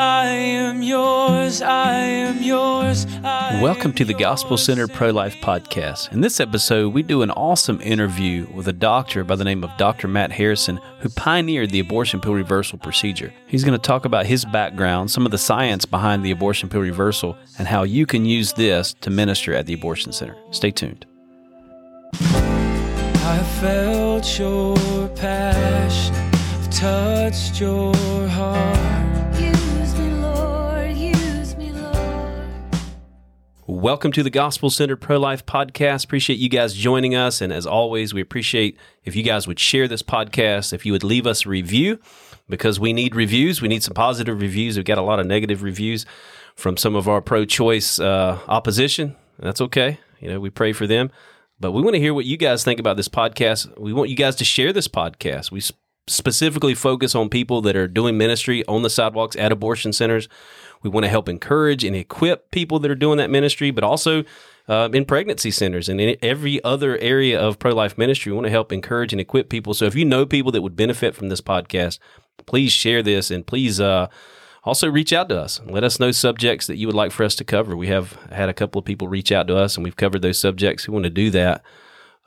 I am yours, I am yours. I Welcome am to the Gospel Centered Pro Life Podcast. In this episode, we do an awesome interview with a doctor by the name of Dr. Matt Harrison, who pioneered the abortion pill reversal procedure. He's going to talk about his background, some of the science behind the abortion pill reversal, and how you can use this to minister at the abortion center. Stay tuned. I felt your passion, touched your heart. Welcome to the Gospel Centered Pro Life Podcast. Appreciate you guys joining us. And as always, we appreciate if you guys would share this podcast, if you would leave us a review, because we need reviews. We need some positive reviews. We've got a lot of negative reviews from some of our pro choice uh, opposition. That's okay. You know, we pray for them. But we want to hear what you guys think about this podcast. We want you guys to share this podcast. We s- specifically focus on people that are doing ministry on the sidewalks at abortion centers. We want to help encourage and equip people that are doing that ministry, but also uh, in pregnancy centers and in every other area of pro life ministry. We want to help encourage and equip people. So if you know people that would benefit from this podcast, please share this and please uh, also reach out to us. Let us know subjects that you would like for us to cover. We have had a couple of people reach out to us and we've covered those subjects. We want to do that.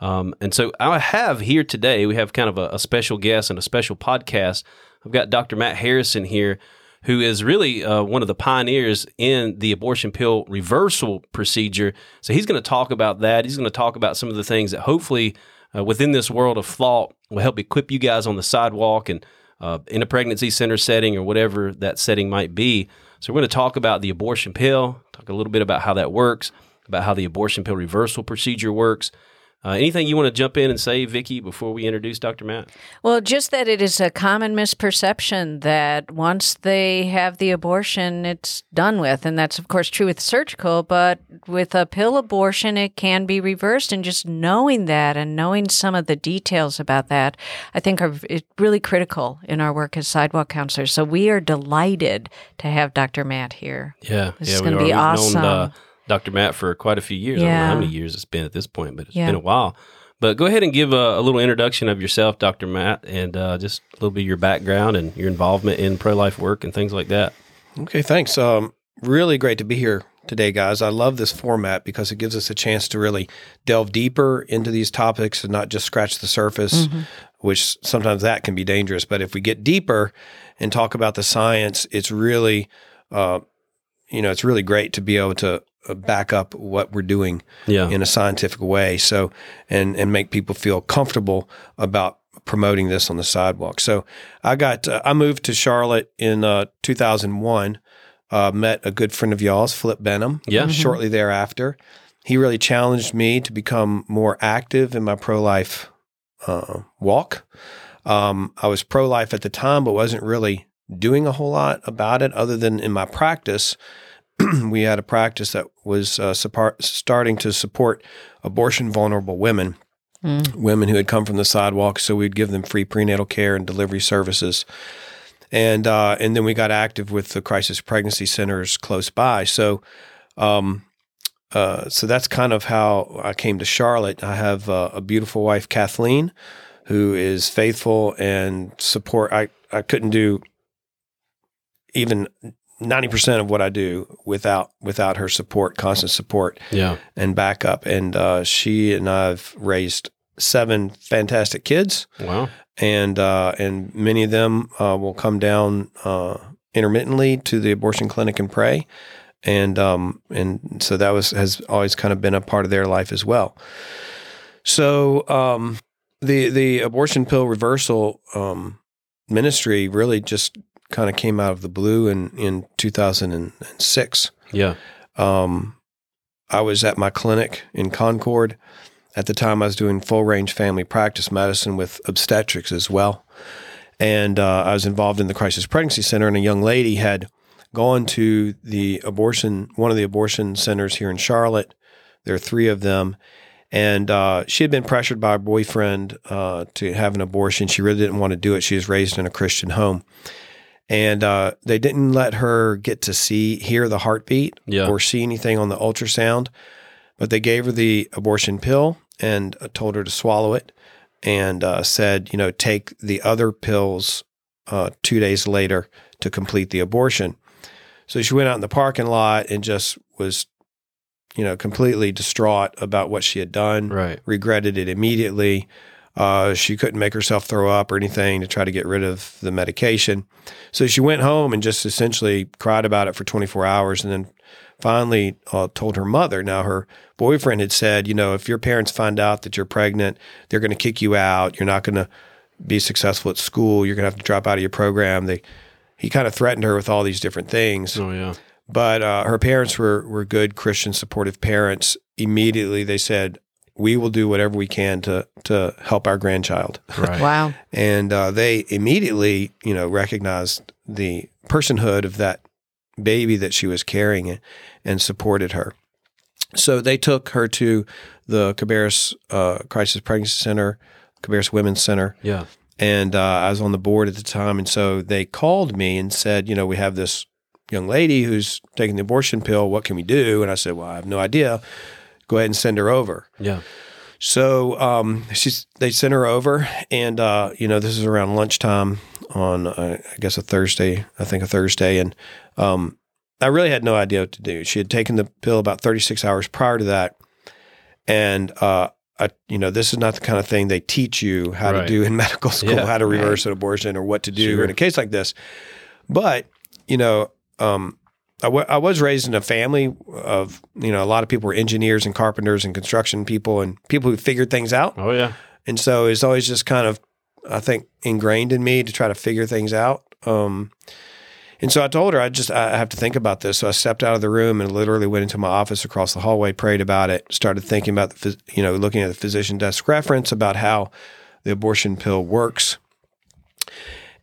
Um, and so I have here today, we have kind of a, a special guest and a special podcast. I've got Dr. Matt Harrison here, who is really uh, one of the pioneers in the abortion pill reversal procedure. So he's going to talk about that. He's going to talk about some of the things that hopefully uh, within this world of thought will help equip you guys on the sidewalk and uh, in a pregnancy center setting or whatever that setting might be. So we're going to talk about the abortion pill, talk a little bit about how that works, about how the abortion pill reversal procedure works. Uh, anything you want to jump in and say, Vicki, before we introduce Dr. Matt? Well, just that it is a common misperception that once they have the abortion, it's done with. And that's, of course, true with surgical, but with a pill abortion, it can be reversed. And just knowing that and knowing some of the details about that, I think are really critical in our work as sidewalk counselors. So we are delighted to have Dr. Matt here. Yeah, This yeah, is we gonna be We've awesome. Known, uh, Dr. Matt for quite a few years. I don't know Yeah. how many years it's been at this point, but it's Yeah. been a while. But go ahead and give a, a little introduction of yourself, Dr. Matt, and uh, just a little bit of your background and your involvement in pro life work and things like that. Okay, thanks. Um, really great to be here today, guys. I love this format because it gives us a chance to really delve deeper into these topics and not just scratch the surface, which sometimes that can be dangerous. But if we get deeper and talk about the science, it's really, uh, you know, it's really great to be able to back up what we're doing Yeah. in a scientific way. So, and and make people feel comfortable about promoting this on the sidewalk. So, I got uh, I moved to Charlotte in uh, 2001. Uh, met a good friend of y'all's, Flip Benham. Yeah. Mhm. Shortly thereafter, he really challenged me to become more active in my pro life uh, walk. Um, I was pro life at the time, but wasn't really doing a whole lot about it other than in my practice. we had a practice that was uh, support, starting to support abortion vulnerable women, women who had come from the sidewalk. So we'd give them free prenatal care and delivery services. And uh, and then we got active with the crisis pregnancy centers close by. So um, uh, so that's kind of how I came to Charlotte. I have uh, a beautiful wife, Kathleen, who is faithful and support. I, I couldn't do even ninety percent of what I do without without her support, constant support Yeah. and backup. And uh, she and I've raised seven fantastic kids, Wow. and uh, and many of them uh, will come down uh, intermittently to the abortion clinic and pray. And um and so that was has always kind of been a part of their life as well. So um the the abortion pill reversal um ministry really just kind of came out of the blue in in 2006 Yeah. um, I was at my clinic in Concord. At the time, I was doing full range family practice medicine with obstetrics as well. And uh, I was involved in the crisis pregnancy center, and a young lady had gone to the abortion, one of the abortion centers here in Charlotte. There are three of them. And uh, she had been pressured by her boyfriend uh, to have an abortion. She really didn't want to do it. She was raised in a Christian home and uh, they didn't let her get to see hear the heartbeat Yeah. or see anything on the ultrasound but they gave her the abortion pill and uh, told her to swallow it and uh, said you know take the other pills uh, two days later to complete the abortion So she went out in the parking lot and just was, you know, completely distraught about what she had done. Right. Regretted it immediately. Uh, she couldn't make herself throw up or anything to try to get rid of the medication. So she went home and just essentially cried about it for 24 hours and then finally uh, told her mother. Now, her boyfriend had said, you know, if your parents find out that you're pregnant, they're going to kick you out. You're not going to be successful at school. You're going to have to drop out of your program. They, he kind of threatened her with all these different things. Oh yeah. But uh, her parents were were good Christian supportive parents. Immediately, they said, "We will do whatever we can to to help our grandchild." Right. Wow. and uh, they immediately, you know, recognized the personhood of that baby that she was carrying and, and supported her. So they took her to the Cabarrus uh, Crisis Pregnancy Center, Cabarrus Women's Center, Yeah. and uh, I was on the board at the time. And so they called me and said, you know, we have this young lady who's taking the abortion pill. What can we do? And I said, well, I have no idea. Go ahead and send her over. Yeah. So um, she's they sent her over, and uh, you know this is around lunchtime on uh, I guess a Thursday, I think a Thursday, and um, I really had no idea what to do. She had taken the pill about 36 hours prior to that, and uh, I, you know this is not the kind of thing they teach you how Right. to do in medical school, Yeah. how to reverse an abortion or what to do Sure. in a case like this. But you know, um, I I was raised in a family of you know a lot of people were engineers and carpenters and construction people and people who figured things out. Oh yeah. And so it's always just kind of, I think, ingrained in me to try to figure things out. Um, and so I told her, I just, I have to think about this. So I stepped out of the room and literally went into my office across the hallway, prayed about it, started thinking about the, phys- you know, looking at the physician desk reference about how the abortion pill works.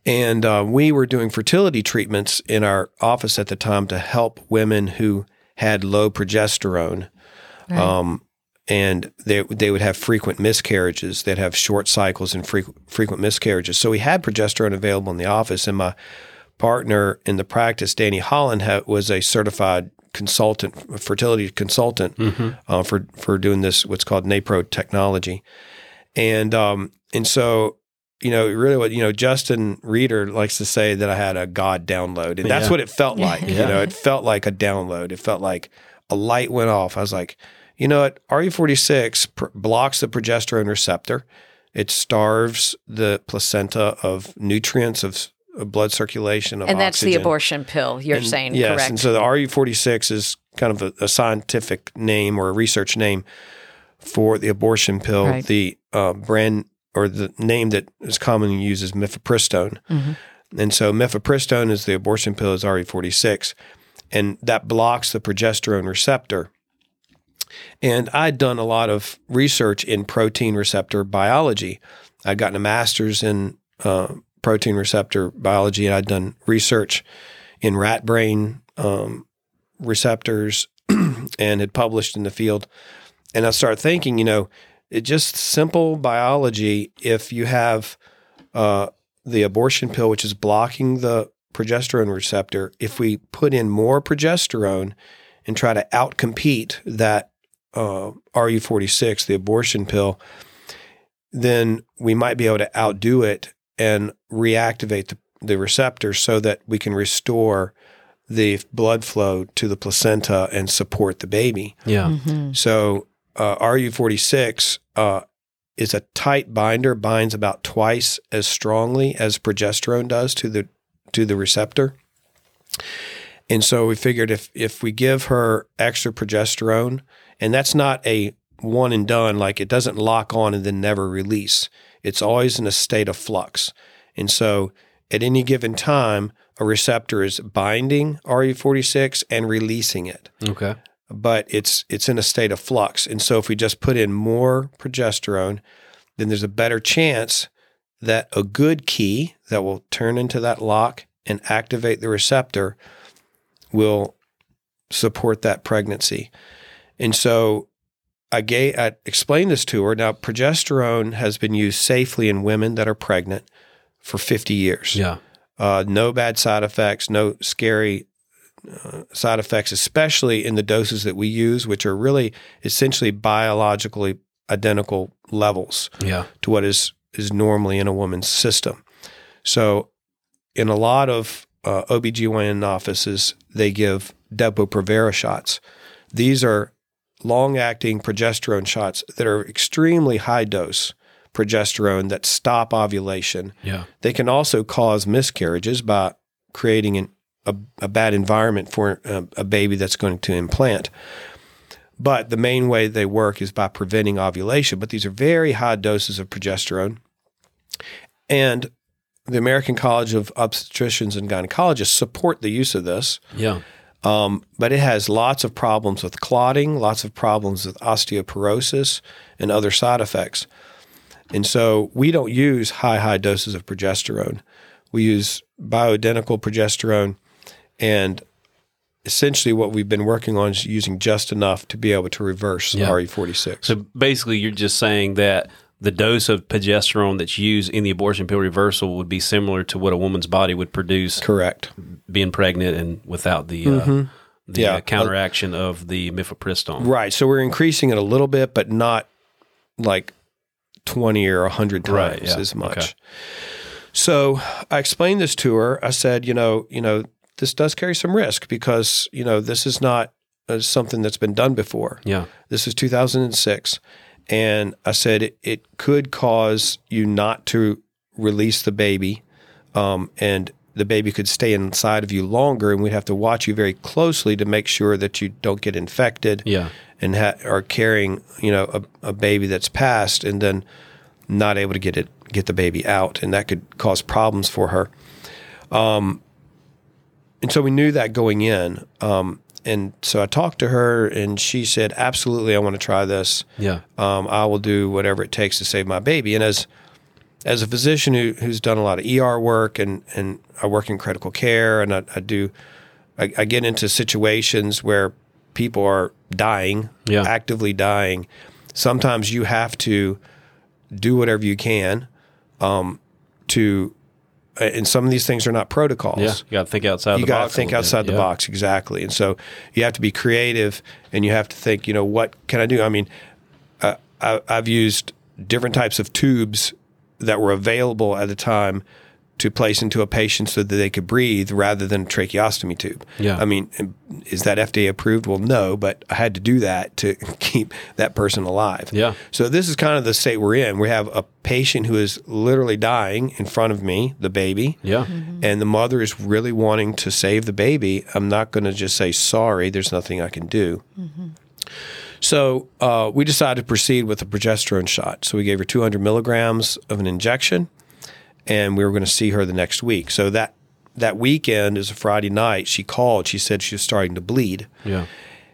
And uh, we were doing fertility treatments in our office at the time to help women who had low progesterone um, and they they would have frequent miscarriages. They'd have short cycles and frequent frequent miscarriages. So we had progesterone available in the office, and my partner in the practice, Danny Holland, ha- was a certified consultant, fertility consultant uh, for for doing this what's called NAPRO technology, and um and so. You know, really, what you know, Justin Reeder likes to say that I had a God download, and that's Yeah. what it felt like. You know, it felt like a download. It felt like a light went off. I was like, you know what? RU46 pr- blocks the progesterone receptor. It starves the placenta of nutrients, of, of blood circulation, of And that's the abortion pill you're And- saying, yes, correct? and so the RU46 is kind of a, a scientific name or a research name for the abortion pill. Right. The uh, brand or the name that is commonly used is mifepristone. Mhm. And so mifepristone is the abortion pill is RE46, and that blocks the progesterone receptor. And I'd done a lot of research in protein receptor biology. I'd gotten a master's in uh, protein receptor biology, and I'd done research in rat brain um, receptors and had published in the field. And I started thinking, you know, it just simple biology. If you have uh, the abortion pill, which is blocking the progesterone receptor, if we put in more progesterone and try to outcompete that uh, RU46, the abortion pill, then we might be able to outdo it and reactivate the, the receptor so that we can restore the blood flow to the placenta and support the baby. Yeah. Mhm. So uh, RU46 uh, is a tight binder, binds about twice as strongly as progesterone does to the to the receptor. And so we figured if if we give her extra progesterone, and that's not a one and done, like it doesn't lock on and then never release. It's always in a state of flux. And so at any given time, a receptor is binding RU46 and releasing it Okay. But it's it's in a state of flux. And so if we just put in more progesterone, then there's a better chance that a good key that will turn into that lock and activate the receptor will support that pregnancy. And so I gave I explained this to her. Now progesterone has been used safely in women that are pregnant for 50 years. Yeah. Uh, no bad side effects, no scary uh, side effects, especially in the doses that we use, which are really essentially biologically identical levels Yeah. to what is is normally in a woman's system. So, in a lot of uh, OBGYN offices, they give Depo-Provera shots. These are long acting progesterone shots that are extremely high dose progesterone that stop ovulation. Yeah. They can also cause miscarriages by creating an, a, a bad environment for a, a baby that's going to implant. But the main way they work is by preventing ovulation. But these are very high doses of progesterone. And the American College of Obstetricians and Gynecologists support the use of this. Yeah. Um, but it has lots of problems with clotting, lots of problems with osteoporosis, and other side effects. And so we don't use high, high doses of progesterone. We use bioidentical progesterone. And essentially, what we've been working on is using just enough to be able to reverse Yeah. RE46. So basically, you're just saying that the dose of progesterone that's used in the abortion pill reversal would be similar to what a woman's body would produce Correct. being pregnant and without the uh, the Yeah. uh, counteraction of the mifepristone. Right. So we're increasing it a little bit, but not like 20 or 100 times Right, yeah. as much. Okay. So I explained this to her. I said, you know, you know, this does carry some risk because, you know, this is not uh, something that's been done before. Yeah. This is 2006. And I said it, it could cause you not to release the baby, um, and the baby could stay inside of you longer, and we'd have to watch you very closely to make sure that you don't get infected Yeah. and ha- are carrying, you know, a, a baby that's passed, and then not able to get it get the baby out, and that could cause problems for her. Um, and so we knew that going in. Um, and so I talked to her, and she said, "Absolutely, I want to try this. Yeah. Um, I will do whatever it takes to save my baby." And as as a physician who, who's done a lot of ER work, and and I work in critical care, and I, I do, I, I get into situations where people are dying, Yeah. actively dying. Sometimes you have to do whatever you can um, to, and some of these things are not protocols Yeah. You got to think outside you got to think little bit. outside the Yeah. box exactly and so you have to be creative and you have to think you know what can i do i mean uh, I, i've used different types of tubes that were available at the time to place into a patient so that they could breathe rather than a tracheostomy tube Yeah. i mean is that fda approved well no but i had to do that to keep that person alive Yeah. so this is kind of the state we're in we have a patient who is literally dying in front of me the baby Yeah. and the mother is really wanting to save the baby, I'm not going to just say sorry. There's nothing I can do. So uh, we decided to proceed with a progesterone shot. So we gave her 200 milligrams of an injection, and we were going to see her the next week. So that that weekend is a Friday night. She called. She said she was starting to bleed, Yeah.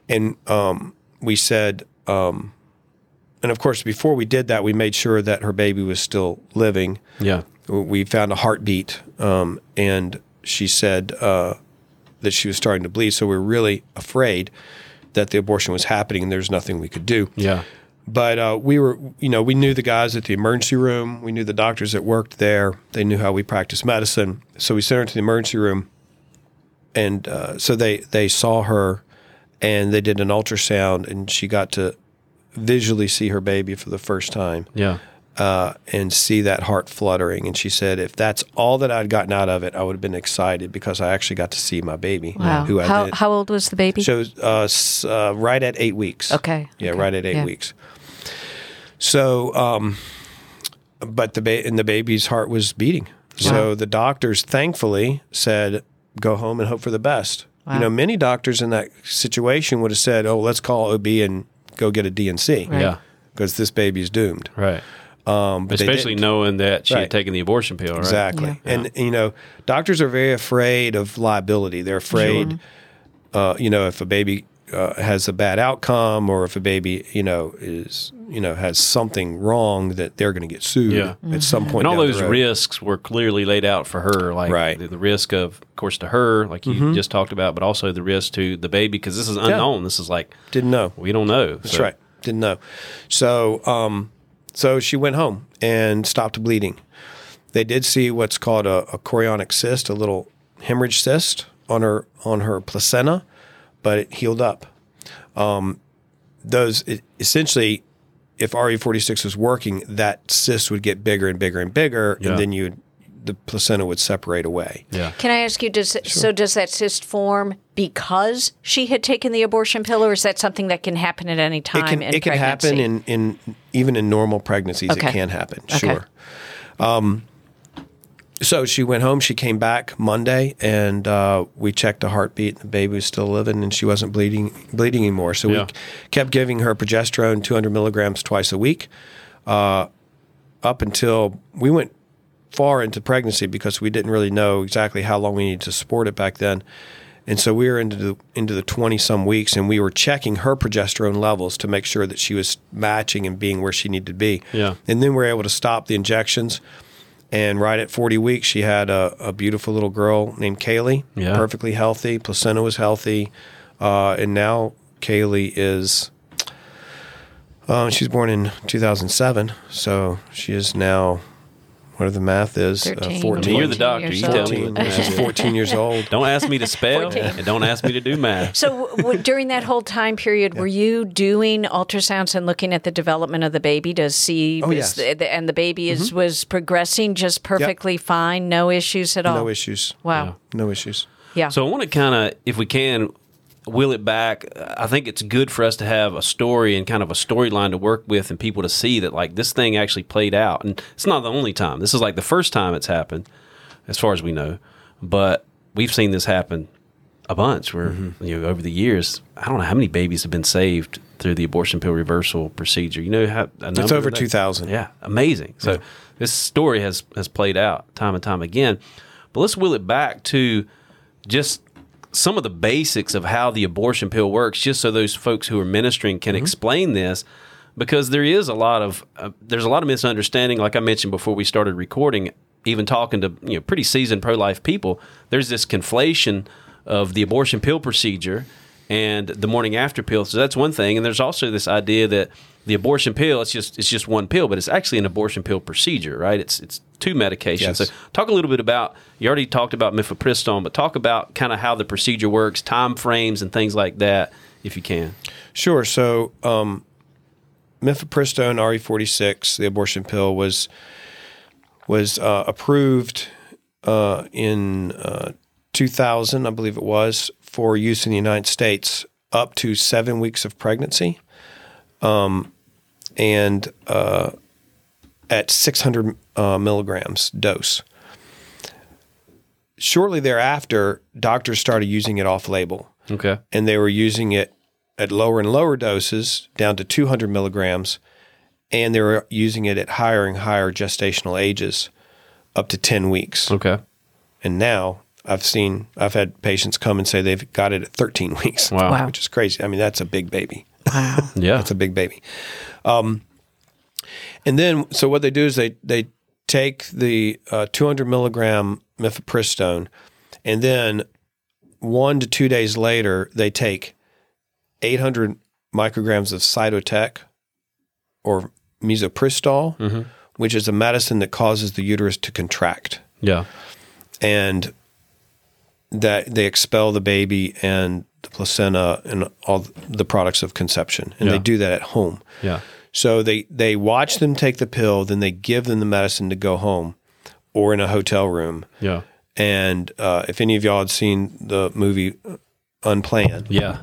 and um, we said, um, and of course, before we did that, we made sure that her baby was still living Yeah. we found a heartbeat, um, and she said uh, that she was starting to bleed. So we were really afraid that the abortion was happening, and there's nothing we could do. Yeah. But uh, we were, you know, we knew the guys at the emergency room. We knew the doctors that worked there. They knew how we practiced medicine. So we sent her to the emergency room, and uh, so they they saw her, and they did an ultrasound, and she got to visually see her baby for the first time Yeah. uh, and see that heart fluttering. And she said, if that's all that I'd gotten out of it, I would have been excited because I actually got to see my baby, Wow. who I how, did. how old was the baby? So uh, uh, right at eight weeks. Okay. Yeah, Okay. right at eight Yeah. weeks. So, um, but the ba- and the baby's heart was beating. So the doctors, thankfully, said, "Go home and hope for the best." Wow. You know, many doctors in that situation would have said, "Oh, let's call OB and go get a DNC Right. Yeah. because this baby's doomed." Right. Um, but Especially knowing that she had taken the abortion pill, right? Exactly. And, you know, doctors are very afraid of liability. They're afraid, uh, you know, if a baby uh, has a bad outcome or if a baby, you know, is, you know, has something wrong that they're going to get sued Yeah. at some point. And all those risks were clearly laid out for her, like Right. Mm-hmm. the, the risk of, of course, to her, like you just talked about, but also the risk to the baby because this is unknown. This is like Didn't know. we don't know. That's right. Didn't know. So, um, so she went home and stopped bleeding. They did see what's called a, a chorionic cyst, a little hemorrhage cyst on her on her placenta, but it healed up. Um, those it, essentially, if RE46 was working, that cyst would get bigger and bigger and bigger, Yeah. and then you the placenta would separate away. Yeah. Can I ask you, does so does that cyst form because she had taken the abortion pill, or is that something that can happen at any time It can in it can happen in, in even in normal pregnancies. Okay. It can happen. Okay. Sure. Um, so she went home. She came back Monday, and uh, we checked the heartbeat. and The baby was still living, and she wasn't bleeding bleeding anymore. So Yeah. we kept giving her progesterone, 200 milligrams twice a week, uh, up until we went far into pregnancy because we didn't really know exactly how long we needed to support it back then. And so we were into the into the 20 some weeks and we were checking her progesterone levels to make sure that she was matching and being where she needed to be. Yeah. And then we were able to stop the injections. And right at 40 weeks, she had a, a beautiful little girl named Kaylee, Yeah. perfectly healthy. Placenta was healthy. Uh, and now Kaylee is, uh, she was born in 2007. So she is now, whatever the math is, uh, 13. 14. You're the doctor. You tell me. 14. She's 14 years old. Don't ask me to spell, 14. and don't ask me to do math. So w- during that whole time period, were you doing ultrasounds and looking at the development of the baby to see, Oh, yes. Mm-hmm. the- and the baby is was progressing just perfectly fine, no issues at all. No issues. Wow. No issues. Yeah. So I want to kind of, if we can, wheel it back. I think it's good for us to have a story and kind of a storyline to work with, and people to see that like this thing actually played out. And it's not the only time. This is like the first time it's happened, as far as we know. But we've seen this happen a bunch. Where mm-hmm. you know over the years, I don't know how many babies have been saved through the abortion pill reversal procedure. You know how It's over 2,000. Yeah, amazing. So this story has has played out time and time again. But let's wheel it back to just some of the basics of how the abortion pill works, just so those folks who are ministering can explain this, because there is a lot of uh, there's a lot of misunderstanding. Like I mentioned before we started recording, even talking to you know pretty seasoned pro life people, there's this conflation of the abortion pill procedure and the morning after pill. So that's one thing, and there's also this idea that the abortion pill it's just it's just one pill, but it's actually an abortion pill procedure, right? It's it's two medications. Yes. So talk a little bit about you already talked about mifepristone, but talk about kind of how the procedure works, time frames, and things like that, if you can. Sure. So, um, mifepristone RE46, the abortion pill, was was uh, approved uh, in uh, 2000, I believe it was, for use in the United States up to seven weeks of pregnancy, um, and uh, at 600 uh, milligrams dose. Shortly thereafter, doctors started using it off label Okay. and they were using it at lower and lower doses down to 200 milligrams and they were using it at higher and higher gestational ages up to 10 weeks Okay. and now i've seen i've had patients come and say they've got it at 13 weeks Wow. Wow. which is crazy i mean that's a big baby wow. Yeah. that's a big baby. Um, and then, so what they do is they they take the uh, 200 milligram mifepristone, and then one to two days later, they take 800 micrograms of cytotec or misoprostol, which is a medicine that causes the uterus to contract yeah. and that they expel the baby and the placenta and all the products of conception, and Yeah. they do that at home. Yeah. So they they watch them take the pill, then they give them the medicine to go home, or in a hotel room. Yeah. And uh, if any of y'all had seen the movie Unplanned, Yeah.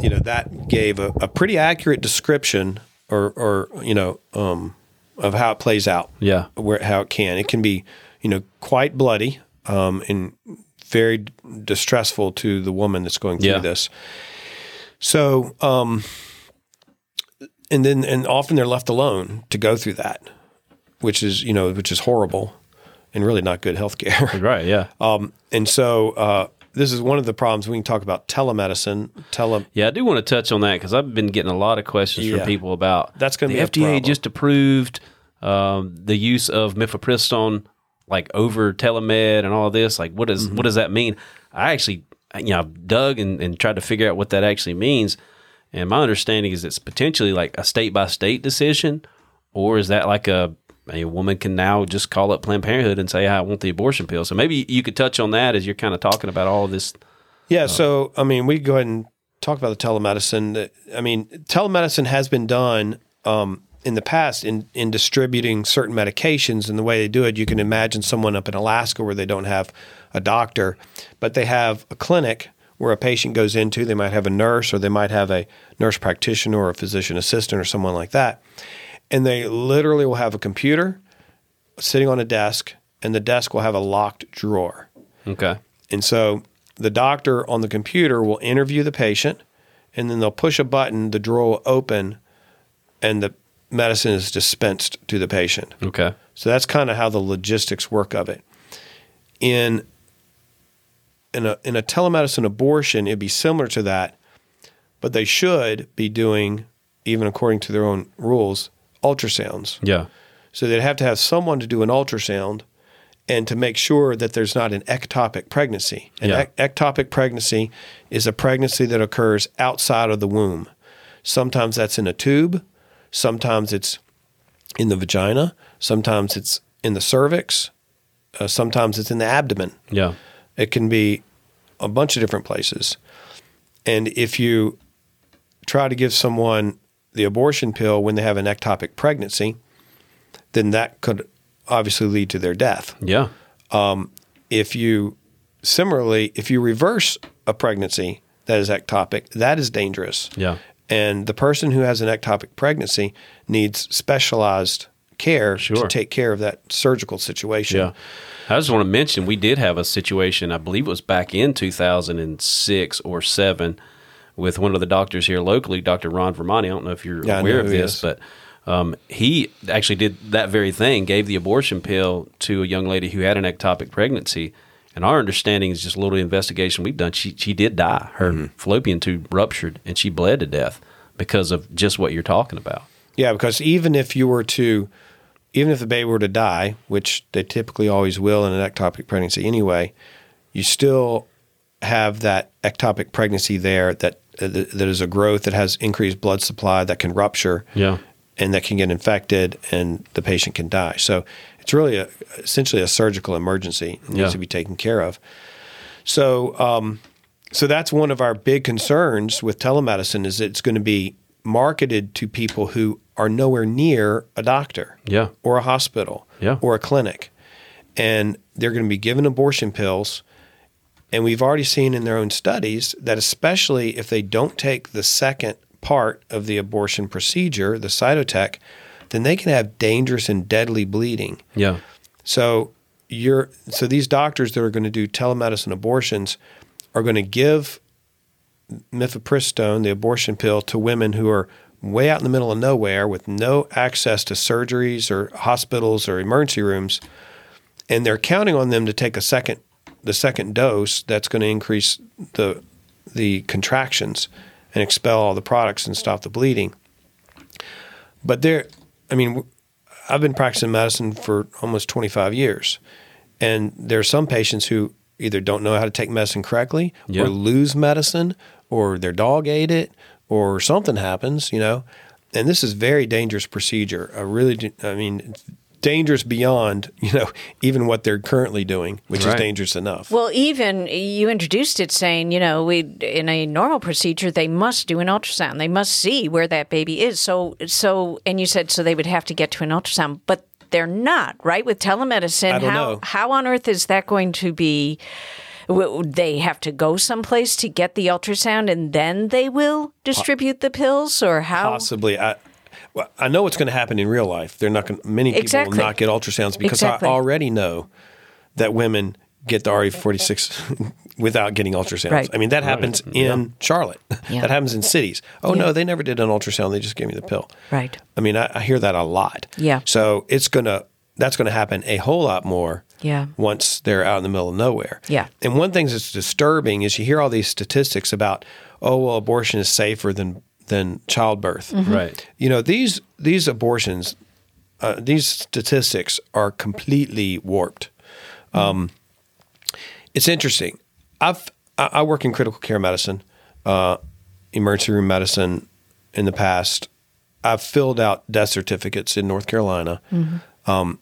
you know that gave a, a pretty accurate description, or or you know, um, of how it plays out. Yeah. where how it can. It can be, you know, quite bloody um, and very distressful to the woman that's going through Yeah. this. So, um, and then and often they're left alone to go through that, which is you know which is horrible and really not good health care. Right. Yeah. um, and so uh, this is one of the problems we can talk about telemedicine. Tele Yeah, I do want to touch on that because I've been getting a lot of questions Yeah. from people about That's gonna be a FDA just approved um, the use of mifepristone like over telemed and all this. Like, what does Mm-hmm. what does that mean? I actually, you know, I've dug and, and tried to figure out what that actually means. And my understanding is it's potentially like a state by state decision, or is that like a a woman can now just call up Planned Parenthood and say, "I want the abortion pill." So maybe you could touch on that as you're kind of talking about all this. Yeah. So, I mean, we go ahead and talk about the telemedicine. I mean, telemedicine has been done um, in the past in in distributing certain medications and the way they do it, you can imagine someone up in Alaska where they don't have a doctor, but they have a clinic where a patient goes into. They might have a nurse or they might have a nurse practitioner or a physician assistant or someone like that, and they literally will have a computer sitting on a desk, and the desk will have a locked drawer. Okay. And so the doctor on the computer will interview the patient, and then they'll push a button, the drawer will open, and the medicine is dispensed to the patient. Okay. So that's kind of how the logistics work of it. In in a in a telemedicine abortion, it'd be similar to that, but they should be doing, even according to their own rules, ultrasounds. Yeah. So they'd have to have someone to do an ultrasound and to make sure that there's not an ectopic pregnancy. An Yeah. ec- ectopic pregnancy is a pregnancy that occurs outside of the womb. Sometimes that's in a tube, sometimes it's in the vagina, sometimes it's in the cervix, uh, sometimes it's in the abdomen. Yeah. It can be a bunch of different places. And if you try to give someone the abortion pill when they have an ectopic pregnancy, then that could obviously lead to their death. Yeah. If you similarly, if you reverse a pregnancy that is ectopic, that is dangerous. Yeah. And the person who has an ectopic pregnancy needs specialized care Sure. to take care of that surgical situation. Yeah. I just want to mention we did have a situation, I believe it was back in 2006 or 7 with one of the doctors here locally, Dr. Ron Virmani. I don't know if you're Yeah, aware of this, but um, he actually did that very thing, gave the abortion pill to a young lady who had an ectopic pregnancy. And our understanding is just a little investigation we've done. She, she did die. Her Mm-hmm. fallopian tube ruptured and she bled to death because of just what you're talking about. Yeah, because even if you were to, even if the baby were to die, which they typically always will in an ectopic pregnancy anyway, you still have that ectopic pregnancy there that uh, that that is a growth that has increased blood supply that can rupture Yeah. and that can get infected and the patient can die. So it's really a, essentially a surgical emergency. It needs Yeah. to be taken care of. So, um, so that's one of our big concerns with telemedicine is it's going to be marketed to people who are nowhere near a doctor Yeah. or a hospital Yeah. or a clinic. And they're going to be given abortion pills. And we've already seen in their own studies that, especially if they don't take the second part of the abortion procedure, the Cytotec, then they can have dangerous and deadly bleeding. Yeah. So you're so these doctors that are going to do telemedicine abortions are going to give mifepristone, the abortion pill, to women who are way out in the middle of nowhere with no access to surgeries or hospitals or emergency rooms, and they're counting on them to take a second the second dose that's going to increase the the contractions and expel all the products and stop the bleeding. But there, I mean, I've been practicing medicine for almost 25 years. And there are some patients who either don't know how to take medicine correctly Yeah. or lose medicine or their dog ate it or something happens, you know. And this is very dangerous procedure. I really, do- I mean, it's dangerous beyond, you know, even what they're currently doing, which Right. is dangerous enough. Well, even you introduced it saying, you know, we in a normal procedure they must do an ultrasound. They must see where that baby is. So so and you said so they would have to get to an ultrasound, but they're not, right? With telemedicine, I don't how know. how on earth is that going to be w- they have to go someplace to get the ultrasound and then they will distribute the pills or how Possibly. I, well, I know what's going to happen in real life. They're not going. Many people Exactly. will not get ultrasounds because Exactly. I already know that women get the RE46 without getting ultrasounds. Right. I mean, that happens in Charlotte. Yeah. That happens in cities. Oh Yeah. no, they never did an ultrasound. They just gave me the pill. Right. I mean, I, I hear that a lot. Yeah. So it's gonna that's gonna happen a whole lot more. Yeah. Once they're out in the middle of nowhere. Yeah. And one thing that's disturbing is you hear all these statistics about, oh well, abortion is safer than than childbirth. Mm-hmm. Right. You know these these abortions, uh, these statistics are completely warped. Um, it's interesting. I've I I work in critical care medicine, uh, emergency room medicine. In the past, I've filled out death certificates in North Carolina. Um,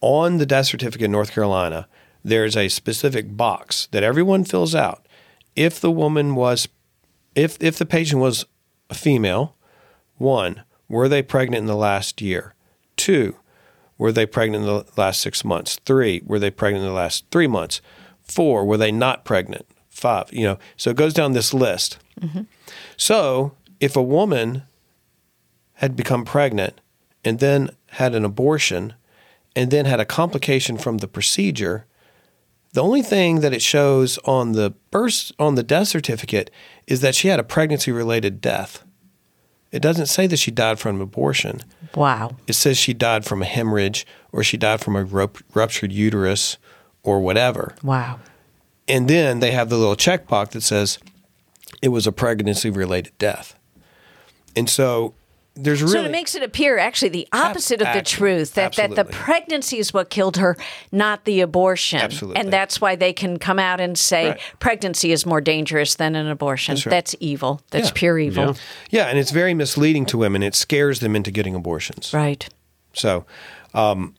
on the death certificate in North Carolina, there's a specific box that everyone fills out. If the woman was, if if the patient was a female, one, were they pregnant in the last year? Two, were they pregnant in the last six months? Three, were they pregnant in the last three months? Four, were they not pregnant? Five, you know, so it goes down this list. Mm-hmm. So if a woman had become pregnant and then had an abortion and then had a complication from the procedure, the only thing that it shows on the birth on the death certificate is that she had a pregnancy related death. It doesn't say that she died from an abortion. Wow. It says she died from a hemorrhage or she died from a rup- ruptured uterus or whatever. Wow. And then they have the little checkbox that says it was a pregnancy related death. And so there's really so it makes it appear actually the opposite of the Abs- truth that, that the pregnancy is what killed her, not the abortion. Absolutely. And that's why they can come out and say Right. pregnancy is more dangerous than an abortion. That's right. That's evil. That's Yeah. pure evil. Yeah. Yeah, and it's very misleading to women. It scares them into getting abortions. Right. So, um,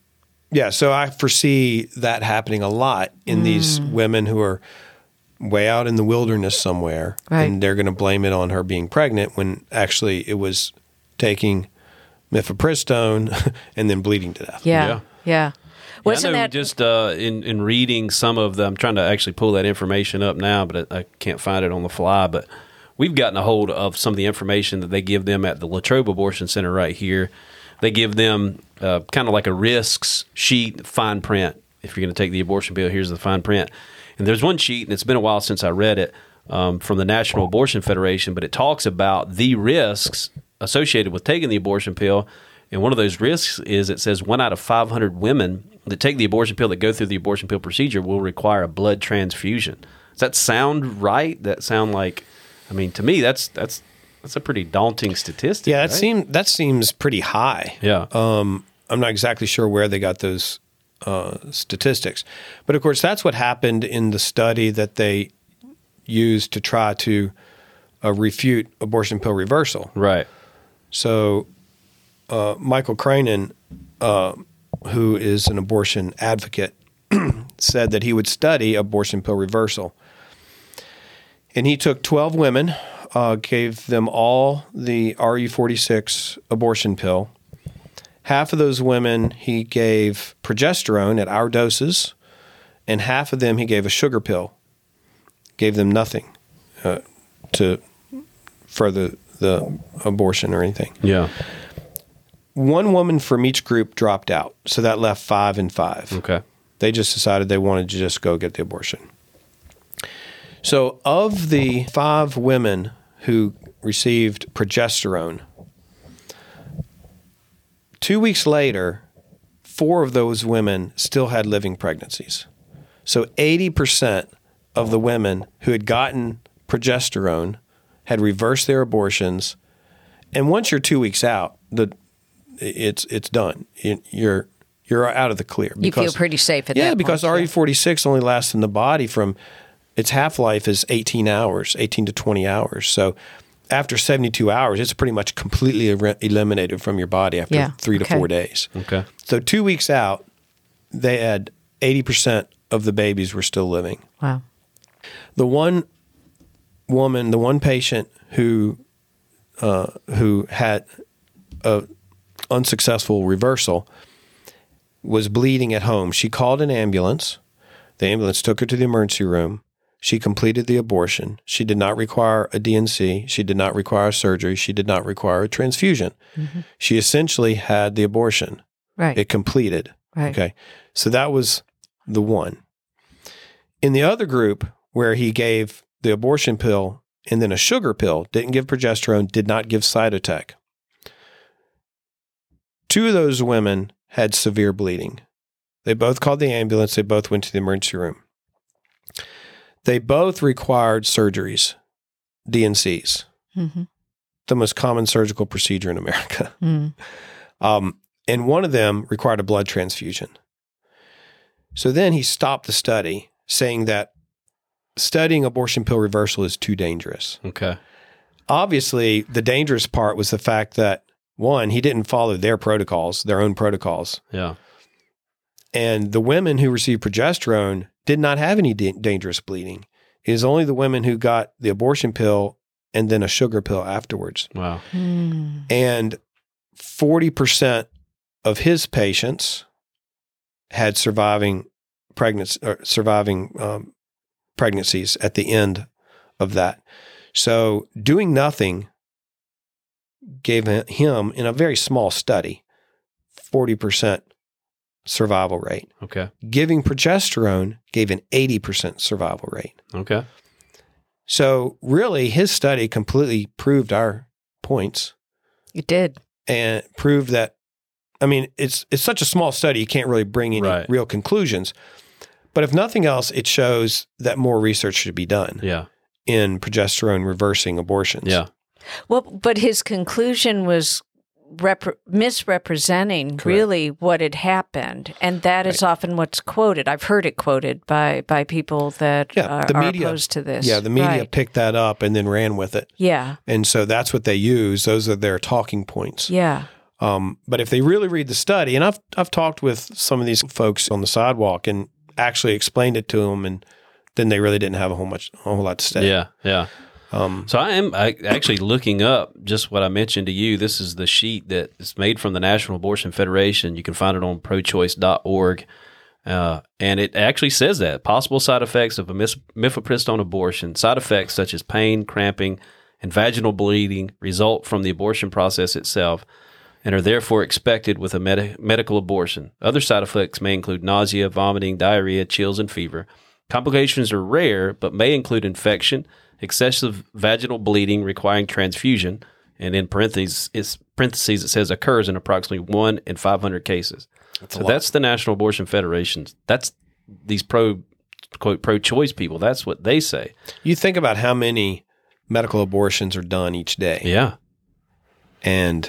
yeah, so I foresee that happening a lot in these women who are way out in the wilderness somewhere, Right. and they're going to blame it on her being pregnant when actually it was taking mifepristone and then bleeding to death. Yeah. Yeah. Yeah. Wasn't yeah, I know that just uh, in in reading some of them? I'm trying to actually pull that information up now, but I, I can't find it on the fly. But we've gotten a hold of some of the information that they give them at the Latrobe Abortion Center right here. They give them uh, kind of like a risks sheet, fine print. If you're going to take the abortion pill, here's the fine print. And there's one sheet, and it's been a while since I read it um, from the National Abortion Federation, but it talks about the risks associated with taking the abortion pill. And one of those risks is it says one out of 500 women that take the abortion pill that go through the abortion pill procedure will require a blood transfusion. Does that sound right? That sound like, I mean, to me, that's that's that's a pretty daunting statistic. Yeah, that right? seems that seems pretty high. Yeah. Um, I'm not exactly sure where they got those uh, statistics, but of course, that's what happened in the study that they used to try to uh, refute abortion pill reversal. right. So, uh, Michael Creinin, uh, who is an abortion advocate, said that he would study abortion pill reversal. And he took 12 women, uh, gave them all the RU46 abortion pill. Half of those women he gave progesterone at our doses, and half of them he gave a sugar pill. Gave them nothing uh, to further the abortion or anything Yeah. one woman from each group dropped out. So that left five and five. Okay. They just decided they wanted to just go get the abortion. So, of the five women who received progesterone, two weeks later, four of those women still had living pregnancies. So, 80% of the women who had gotten progesterone had reversed their abortions. And once you're two weeks out, the it's it's done. You- You're you're out of the clear. you feel pretty safe at yeah, that Yeah, because point, RE46 only lasts in the body from its half life is 18 hours, 18 to 20 hours. So after 72 hours, it's pretty much completely er- eliminated from your body after Yeah, three to okay. four days. Okay. So two weeks out, they had 80% of the babies were still living. Wow. The one woman, the one patient who uh, who had a unsuccessful reversal was bleeding at home. She called an ambulance. The ambulance took her to the emergency room. She completed the abortion. She did not require a DNC. She did not require surgery. She did not require a transfusion. She essentially had the abortion. Right. It completed. right. Okay. So that was the one. In the other group, where he gave the abortion pill and then a sugar pill, didn't give progesterone, did not give Cytotec. Two of those women had severe bleeding. They both called the ambulance. They both went to the emergency room. They both required surgeries, DNCs, Mm-hmm. the most common surgical procedure in America. Mm. Um, and one of them required a blood transfusion. So then he stopped the study, saying that studying abortion pill reversal is too dangerous. Okay. Obviously, the dangerous part was the fact that one, he didn't follow their protocols, their own protocols. Yeah. And the women who received progesterone did not have any da- dangerous bleeding. It is only the women who got the abortion pill and then a sugar pill afterwards. Wow. Mm. And 40% of his patients had surviving pregnancy or surviving um, pregnancies at the end of that. So doing nothing gave him in a very small study 40% survival rate. Okay. Giving progesterone gave an 80% survival rate. Okay. So really his study completely proved our points You did. and proved that I mean it's it's such a small study you can't really bring any Right. real conclusions. But if nothing else it shows that more research should be done Yeah. in progesterone reversing abortions. Yeah. Well, but his conclusion was rep- misrepresenting Correct. really what had happened, and that is often what's quoted. I've heard it quoted by by people that Yeah, are, the are media- opposed to this. Yeah, the media Right. picked that up and then ran with it. Yeah, And so that's what they use. Those are their talking points. yeah, Um, but if they really read the study, and I've I've talked with some of these folks on the sidewalk and actually explained it to them, and then they really didn't have a whole much a whole lot to say. Yeah. Yeah. Um, So I am I, actually looking up just what I mentioned to you. This is the sheet that is made from the National Abortion Federation. You can find it on prochoice.org. Uh, and it actually says that possible side effects of a mis- mifepristone abortion, side effects such as pain, cramping, and vaginal bleeding result from the abortion process itself and are therefore expected with a medi- medical abortion. Other side effects may include nausea, vomiting, diarrhea, chills, and fever. Complications are rare, but may include infection, excessive vaginal bleeding requiring transfusion, and in parentheses, it's, parentheses it says occurs in approximately one in 500 cases. so that's the National Abortion Federation. That's these pro quote pro choice people. That's what they say. you think about how many medical abortions are done each day, Yeah. and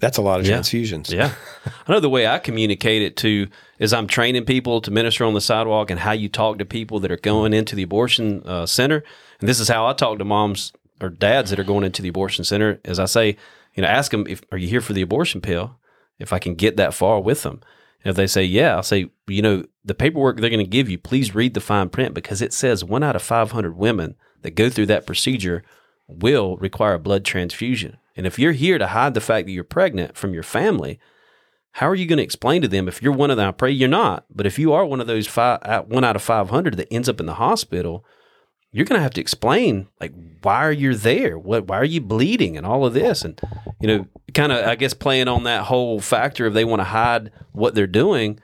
that's a lot of Yeah. transfusions. Yeah. I know the way I communicate it to is I'm training people to minister on the sidewalk and how you talk to people that are going into the abortion uh, center. And this is how I talk to moms or dads that are going into the abortion center. As I say, you know, ask them if are you here for the abortion pill? If I can get that far with them. And if they say yeah, I'll say, you know, the paperwork they're going to give you, please read the fine print because it says one out of 500 women that go through that procedure will require a blood transfusion. And if you're here to hide the fact that you're pregnant from your family, how are you going to explain to them if you're one of them? I pray you're not, but if you are one of those five, uh, one out of 500 that ends up in the hospital, you're going to have to explain like why are you there? What why are you bleeding and all of this and you know kind of I guess playing on that whole factor of they want to hide what they're doing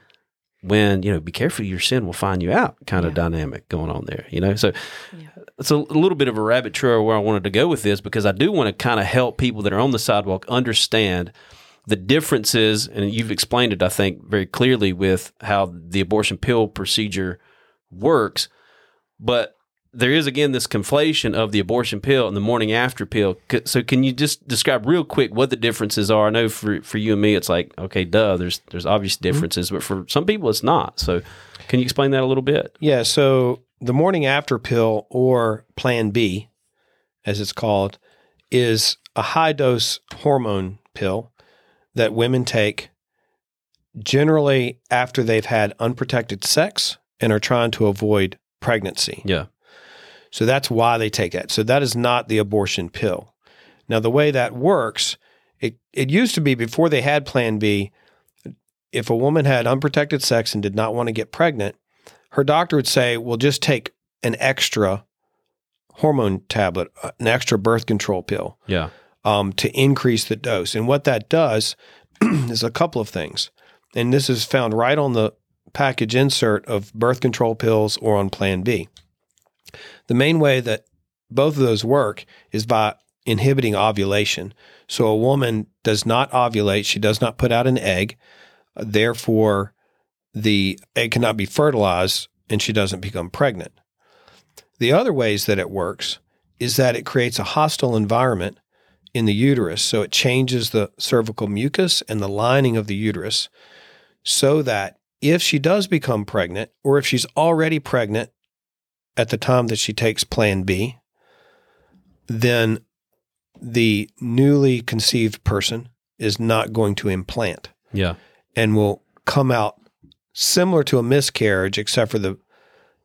when you know be careful your sin will find you out kind of dynamic going on there you know so it's a, little bit of a rabbit trail where I wanted to go with this because I do want to kind of help people that are on the sidewalk understand the differences, and you've explained it, I think, very clearly with how the abortion pill procedure works. But there is again this conflation of the abortion pill and the morning after pill. So, can you just describe real quick what the differences are? I know for for you and me, it's like okay, duh. There's there's obvious mm-hmm. differences, but for some people, it's not. So, can you explain that a little bit? Yeah, so the morning after pill or Plan B, as it's called, is a high dose hormone pill that women take generally after they've had unprotected sex and are trying to avoid pregnancy. Yeah, So that's why they take that. So that is not the abortion pill. Now, the way that works, it, it used to be before they had Plan B, if a woman had unprotected sex and did not want to get pregnant, her doctor would say, well, just take an extra hormone tablet, uh, an extra birth control pill yeah, um, to increase the dose. And what that does is a couple of things. And this is found right on the package insert of birth control pills or on Plan B. The main way that both of those work is by inhibiting ovulation. So a woman does not ovulate, she does not put out an egg. Therefore, the egg cannot be fertilized and she doesn't become pregnant. The other ways that it works is that it creates a hostile environment in the uterus. So it changes the cervical mucus and the lining of the uterus so that if she does become pregnant or if she's already pregnant at the time that she takes Plan B, then the newly conceived person is not going to implant yeah, and will come out similar to a miscarriage, except for the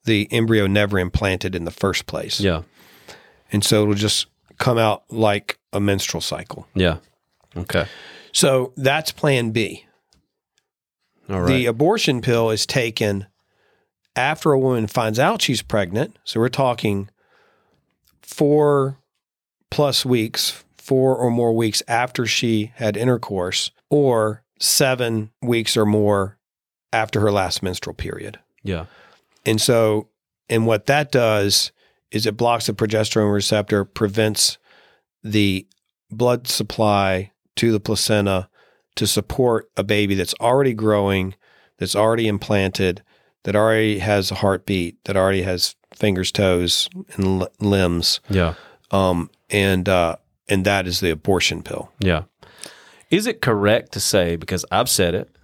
the embryo never implanted in the first place. yeah, And so it'll just come out like a menstrual cycle. yeah. Okay. So that's plan B. All right. The abortion pill is taken after a woman finds out she's pregnant. So we're talking four plus weeks, four or more weeks after she had intercourse, or seven weeks or more after her last menstrual period. yeah. And so, and what that does is it blocks the progesterone receptor, prevents the blood supply to the placenta to support a baby that's already growing, that's already implanted, that already has a heartbeat, that already has fingers, toes, and l- limbs. Yeah. Um, and uh, and that is the abortion pill. Yeah. Is it correct to say, because I've said it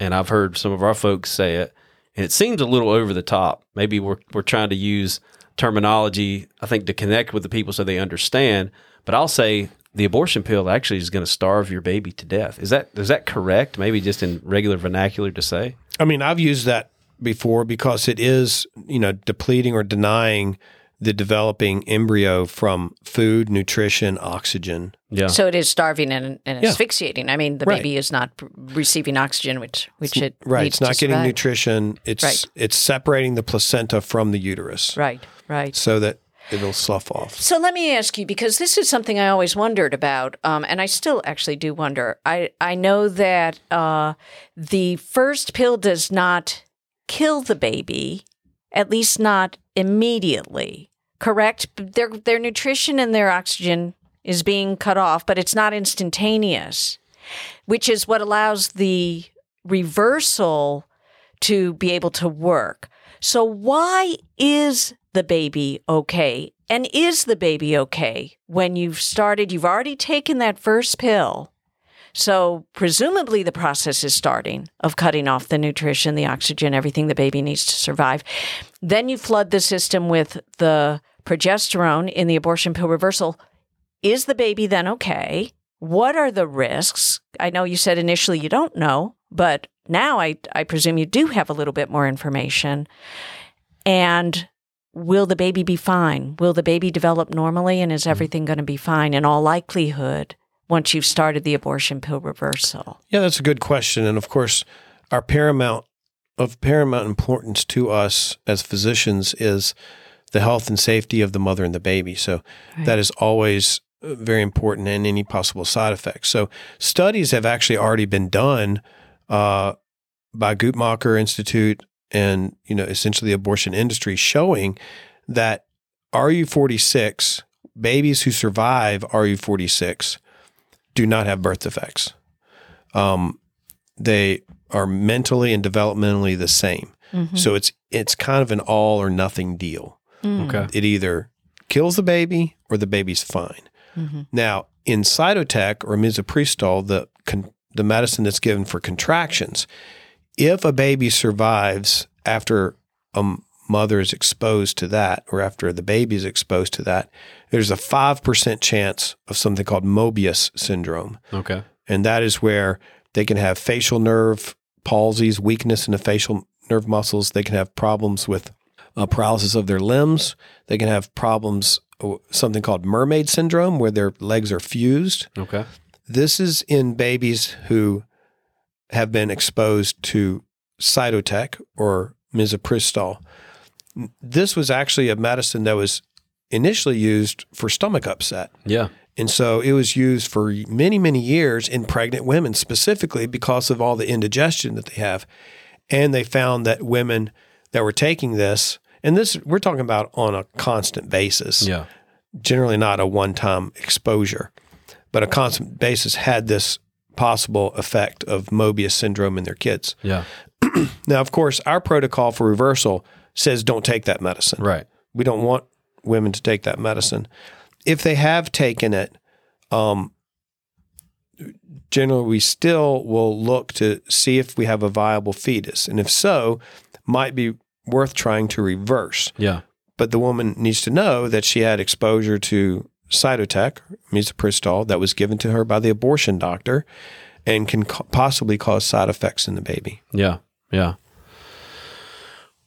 and I've heard some of our folks say it, and it seems a little over the top. Maybe we're, we're trying to use terminology, I think, to connect with the people so they understand. But I'll say the abortion pill actually is going to starve your baby to death. Is that is that correct? Maybe just in regular vernacular to say? I mean, I've used that before because it is, you know, depleting or denying the developing embryo from food, nutrition, oxygen. Yeah. So it is starving and, and Yeah. asphyxiating. I mean, the Right. baby is not receiving oxygen, which which it Right. needs It's not to getting survive. nutrition. It's Right. it's separating the placenta from the uterus Right, right. so that it'll slough off. So let me ask you, because this is something I always wondered about, um, and I still actually do wonder. I I know that uh, the first pill does not kill the baby, at least not immediately. Correct? Their their nutrition and their oxygen is being cut off, but it's not instantaneous, which is what allows the reversal to be able to work. So why is the baby okay? And is the baby okay when you've started, you've already taken that first pill? So presumably the process is starting of cutting off the nutrition, the oxygen, everything the baby needs to survive. Then you flood the system with the progesterone in the abortion pill reversal. Is the baby then okay? What are the risks? I know you said initially you don't know, but now I, I presume you do have a little bit more information. And will the baby be fine? Will the baby develop normally? And is hmm. everything going to be fine in all likelihood once you've started the abortion pill reversal? Yeah, that's a good question. And of course, our paramount of paramount importance to us as physicians is the health and safety of the mother and the baby. So that is always uh, very important and any possible side effects. So studies have actually already been done uh, by Guttmacher Institute and you know essentially the abortion industry showing that RU-486 babies who survive RU-486 do not have birth defects. Um, they are mentally and developmentally the same. So it's it's kind of an all or nothing deal. Mm. okay. It either kills the baby or the baby's fine. Mm-hmm. Now, in Cytotec or misoprostol, the con- the medicine that's given for contractions, if a baby survives after a mother is exposed to that or after the baby is exposed to that, there's a 5% chance of something called Mobius syndrome. Okay. And that is where they can have facial nerve palsies, weakness in the facial nerve muscles. They can have problems with uh, paralysis of their limbs. They can have problems, uh, something called mermaid syndrome, where their legs are fused. Okay. This is in babies who have been exposed to Cytotec or misoprostol. This was actually a medicine that was initially used for stomach upset. Yeah. And so it was used for many, many years in pregnant women, specifically because of all the indigestion that they have. And they found that women that were taking this, and this we're talking about on a constant basis, Yeah. generally not a one time exposure, but a constant basis had this possible effect of Mobius syndrome in their kids. Yeah. Now, of course, our protocol for reversal says don't take that medicine. Right. We don't want women to take that medicine. If they have taken it, um, generally we still will look to see if we have a viable fetus, and if so, might be worth trying to reverse. Yeah. But the woman needs to know that she had exposure to Cytotec, misoprostol, that was given to her by the abortion doctor, and can co- possibly cause side effects in the baby. Yeah. Yeah.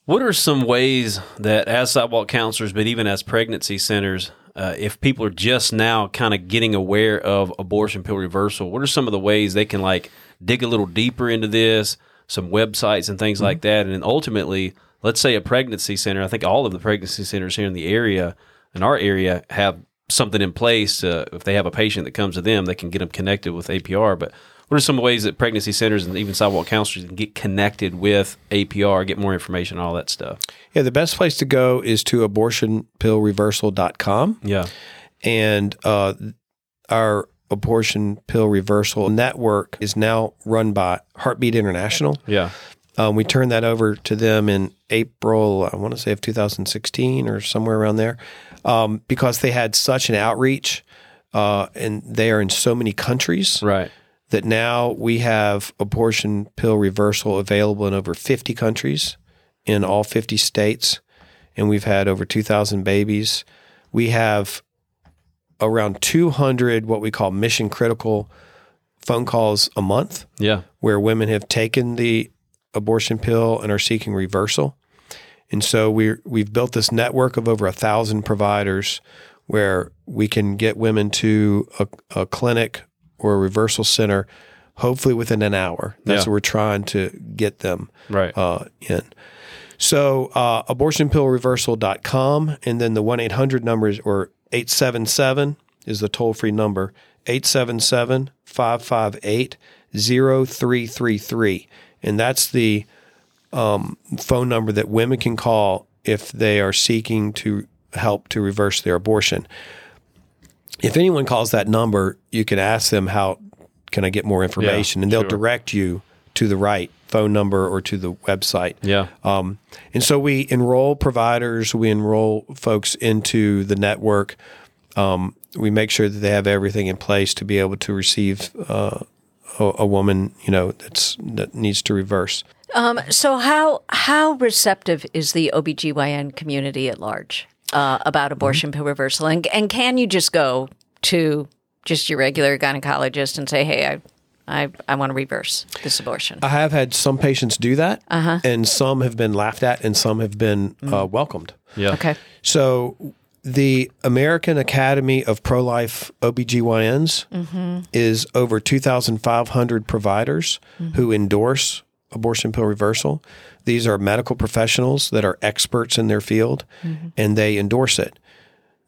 What are some ways that, as sidewalk counselors, but even as pregnancy centers, uh, if people are just now kind of getting aware of abortion pill reversal, what are some of the ways they can like dig a little deeper into this, some websites and things like that, and then ultimately, let's say a pregnancy center. I think all of the pregnancy centers here in the area, in our area, have something in place. Uh, if they have a patient that comes to them, they can get them connected with APR. But what are some ways that pregnancy centers and even sidewalk counselors can get connected with APR, get more information, all that stuff? Yeah, the best place to go is to abortionpillreversal.com. Yeah. And uh, our abortion pill reversal network is now run by Heartbeat International. Yeah. Um, we turned that over to them in April, I want to say of 2016 or somewhere around there, um, because they had such an outreach uh, and they are in so many countries Right. that now we have abortion pill reversal available in over 50 countries in all 50 states. And we've had over 2,000 babies. We have around 200 what we call mission critical phone calls a month Yeah. where women have taken the abortion pill and are seeking reversal. And so we we've built this network of over a thousand providers where we can get women to a, a clinic or a reversal center, hopefully within an hour. That's Yeah. what we're trying to get them Right. uh, in. So uh, abortionpillreversal.com and then the 1-800 number is, or 877 is the toll-free number, 877-558-0333. And that's the um, phone number that women can call if they are seeking to help to reverse their abortion. If anyone calls that number, you can ask them how can I get more information, and they'll sure. direct you to the right phone number or to the website. Yeah. Um, and so we enroll providers, we enroll folks into the network. Um, we make sure that they have everything in place to be able to receive uh, a, a woman, you know, that's that needs to reverse. Um, so how how receptive is the OBGYN community at large uh, about abortion pill reversal? And and can you just go to just your regular gynecologist and say, "Hey, I I, I want to reverse this abortion." I have had some patients do that, and some have been laughed at, and some have been uh, welcomed. Yeah. Okay. So the American Academy of Pro-Life OBGYNs mm-hmm. is over 2,500 providers mm-hmm. who endorse abortion pill reversal. These are medical professionals that are experts in their field mm-hmm. and they endorse it.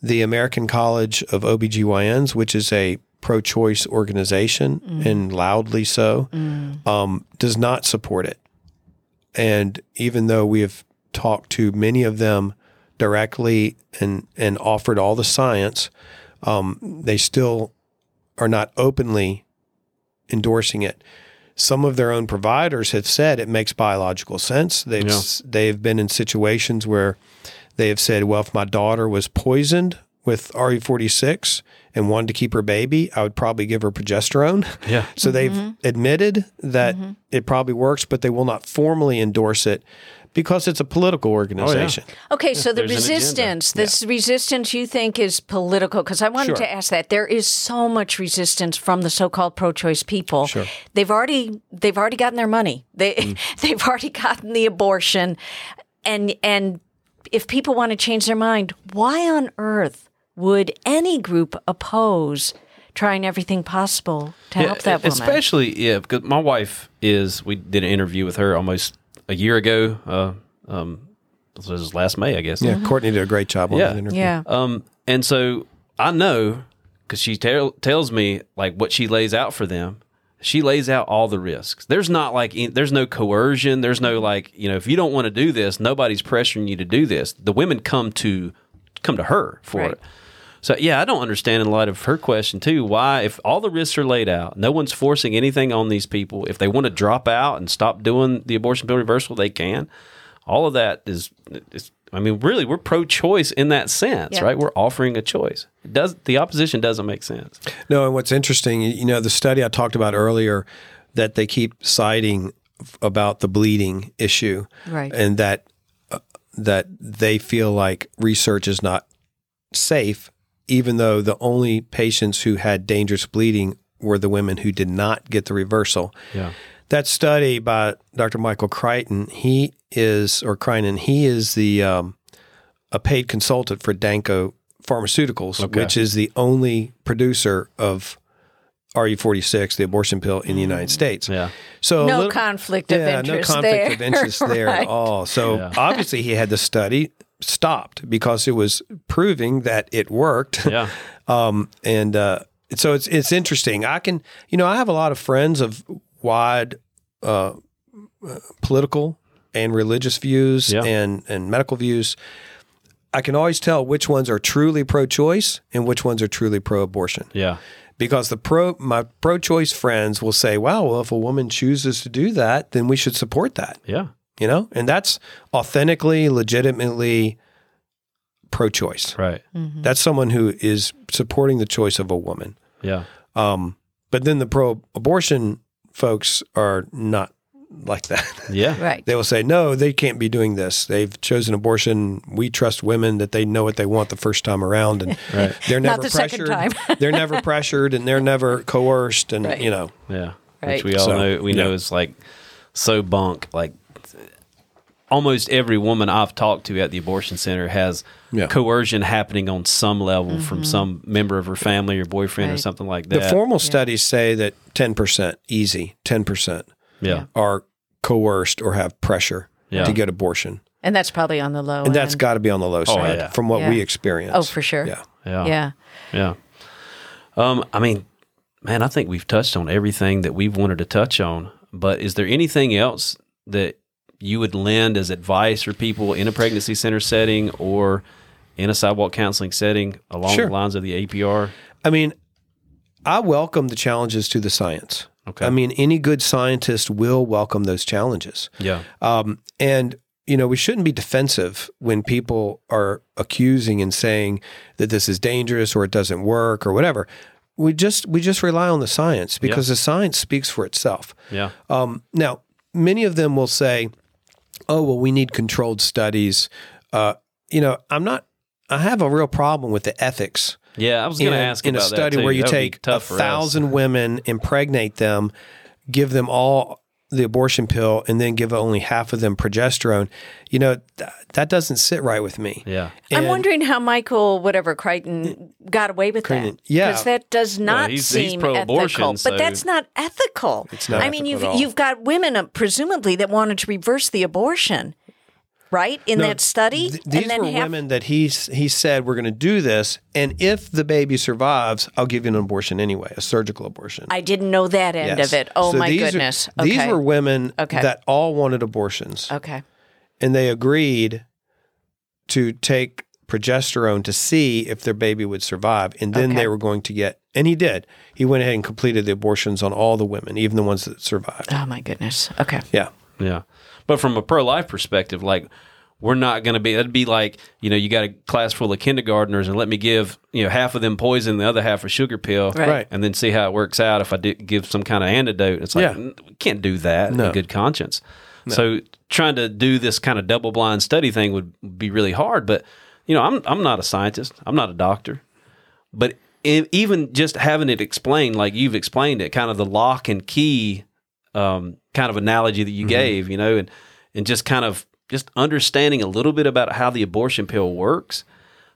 The American College of OBGYNs, which is a pro-choice organization mm. and loudly so, mm. um, does not support it. And even though we have talked to many of them directly and and offered all the science, um, they still are not openly endorsing it. Some of their own providers have said it makes biological sense. They've Yeah. they've been in situations where they have said, "Well, if my daughter was poisoned with RU-486 and wanted to keep her baby, I would probably give her progesterone." Yeah. So they've admitted that it probably works, but they will not formally endorse it because it's a political organization. Okay, so the there's resistance, this resistance you think is political? Because I wanted Sure. to ask that. There is so much resistance from the so-called pro-choice people. Sure. They've already they've already gotten their money. They Mm. they've already gotten the abortion, and and if people want to change their mind, why on earth would any group oppose trying everything possible to help that woman? Especially if because my wife is. We did an interview with her almost a year ago. Uh, um, this was last May, I guess. Yeah, Courtney did a great job on Yeah. that interview. yeah. Um, and so I know because she tell, tells me like what she lays out for them. She lays out all the risks. There's not like in- there's no coercion. There's no like you know if you don't want to do this, nobody's pressuring you to do this. The women come to come to her for Right. it. So yeah, I don't understand in light of her question too why if all the risks are laid out, no one's forcing anything on these people. If they want to drop out and stop doing the abortion pill reversal, they can. All of that is, is I mean, really, we're pro-choice in that sense, Yeah. right? We're offering a choice. It does the opposition doesn't make sense? No, and what's interesting, you know, the study I talked about earlier that they keep citing about the bleeding issue, Right. and that uh, that they feel like research is not safe, even though the only patients who had dangerous bleeding were the women who did not get the reversal. Yeah, That study by Dr. Mitchell Creinin, he is or Crichton, he is the um, a paid consultant for Danco Pharmaceuticals, Okay. which is the only producer of RU-486, the abortion pill in the United States. Yeah. So No little- conflict of yeah, interest no conflict there. of interest there Right. at all. So Yeah. obviously he had the study stopped because it was proving that it worked. Yeah. Um, and uh, so it's it's interesting. I can, you know, I have a lot of friends of wide uh, uh, political and religious views Yeah. and and medical views. I can always tell which ones are truly pro-choice and which ones are truly pro-abortion Yeah. because the pro my pro-choice friends will say, "Wow, well, if a woman chooses to do that, then we should support that." Yeah. You know, and that's authentically, legitimately pro-choice. Right. That's someone who is supporting the choice of a woman. Yeah. Um, but then the pro-abortion folks are not like that. Yeah. Right. they will say, "No, they can't be doing this. They've chosen abortion. We trust women that they know what they want the first time around, and Right. they're never the pressured. time. they're never pressured, and they're never coerced, and Right. you know, Yeah. Right. Which we all So, know we know is like so bunk. Like almost every woman I've talked to at the abortion center has Yeah. coercion happening on some level from some member of her family or boyfriend or something like that. the that. formal studies say that ten percent, easy, ten percent yeah. are coerced or have pressure Yeah. to get abortion, And that's probably on the low and that's got to be on the low side yeah. from what Yeah. we experience. Oh, for sure. Yeah. Yeah. Yeah. Yeah. Um, I mean, man, I think we've touched on everything that we've wanted to touch on. But is there anything else that you would lend as advice for people in a pregnancy center setting or in a sidewalk counseling setting along Sure. the lines of the APR? I mean, I welcome the challenges to the science. Okay. I mean, any good scientist will welcome those challenges. Yeah. Um, and you know, we shouldn't be defensive when people are accusing and saying that this is dangerous or it doesn't work or whatever. We just we just rely on the science because the science speaks for itself. Yeah. Um, now, many of them will say, "Oh, well, we need controlled studies." Uh, you know, I'm not. I have a real problem with the ethics Yeah. I was going to ask in a study where you That take a tough for us. thousand women, impregnate them, give them all the abortion pill, and then give only half of them progesterone. You know, th- that doesn't sit right with me. Yeah. I'm wondering how Michael, whatever Crichton, got away with Crichton, that. yeah. because that does not he's- he's seem pro-abortion, ethical. so- But that's not ethical. It's not I mean, you've at all. you've got women uh, presumably that wanted to reverse the abortion, right? In No, that study, th- these and then were have, women that he he said we're going to do this, and if the baby survives, I'll give you an abortion anyway, a surgical abortion. I didn't know that end Yes. of it. Oh So my these are- goodness! These were women Okay. that all wanted abortions, okay. and they agreed to take progesterone to see if their baby would survive, and then Okay. they were going to get. And he did. He went ahead and completed the abortions on all the women, even the ones that survived. Oh my goodness. Okay. Yeah. Yeah. But from a pro life perspective, like we're not going to be, that'd be like, you know, you got a class full of kindergartners and let me give, you know, half of them poison, the other half a sugar pill. Right. Right. And then see how it works out if I did give some kind of antidote. It's like, Yeah. we can't do that No. in good conscience. So trying to do this kind of double blind study thing would be really hard. But, you know, I'm, I'm not a scientist, I'm not a doctor. But in, even just having it explained, like you've explained it, kind of the lock and key um, kind of analogy that you Mm-hmm. gave, you know, and and just kind of just understanding a little bit about how the abortion pill works.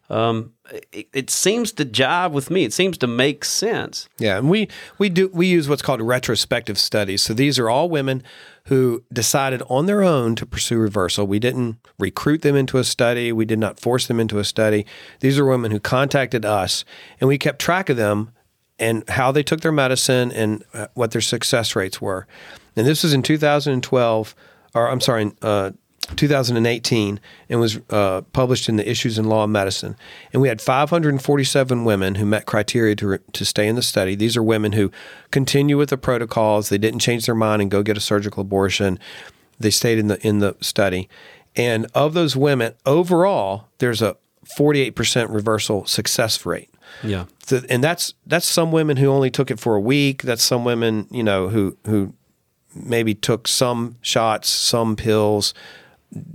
Um, it, it seems to jive with me. It seems to make sense. Yeah, and we we do we use what's called retrospective studies. So these are all women who decided on their own to pursue reversal. We didn't recruit them into a study. We did not force them into a study. These are women who contacted us, and we kept track of them and how they took their medicine and uh, what their success rates were. And this was in 2012, or I'm sorry, uh, 2018, and was uh, published in the Issues in Law of Medicine. And we had 547 women who met criteria to, to stay in the study. These are women who continue with the protocols. They didn't change their mind and go get a surgical abortion. They stayed in the in the study. And of those women, overall, there's a 48% reversal success rate. Yeah. So, and that's that's some women who only took it for a week. That's some women, you know, who who maybe took some shots, some pills,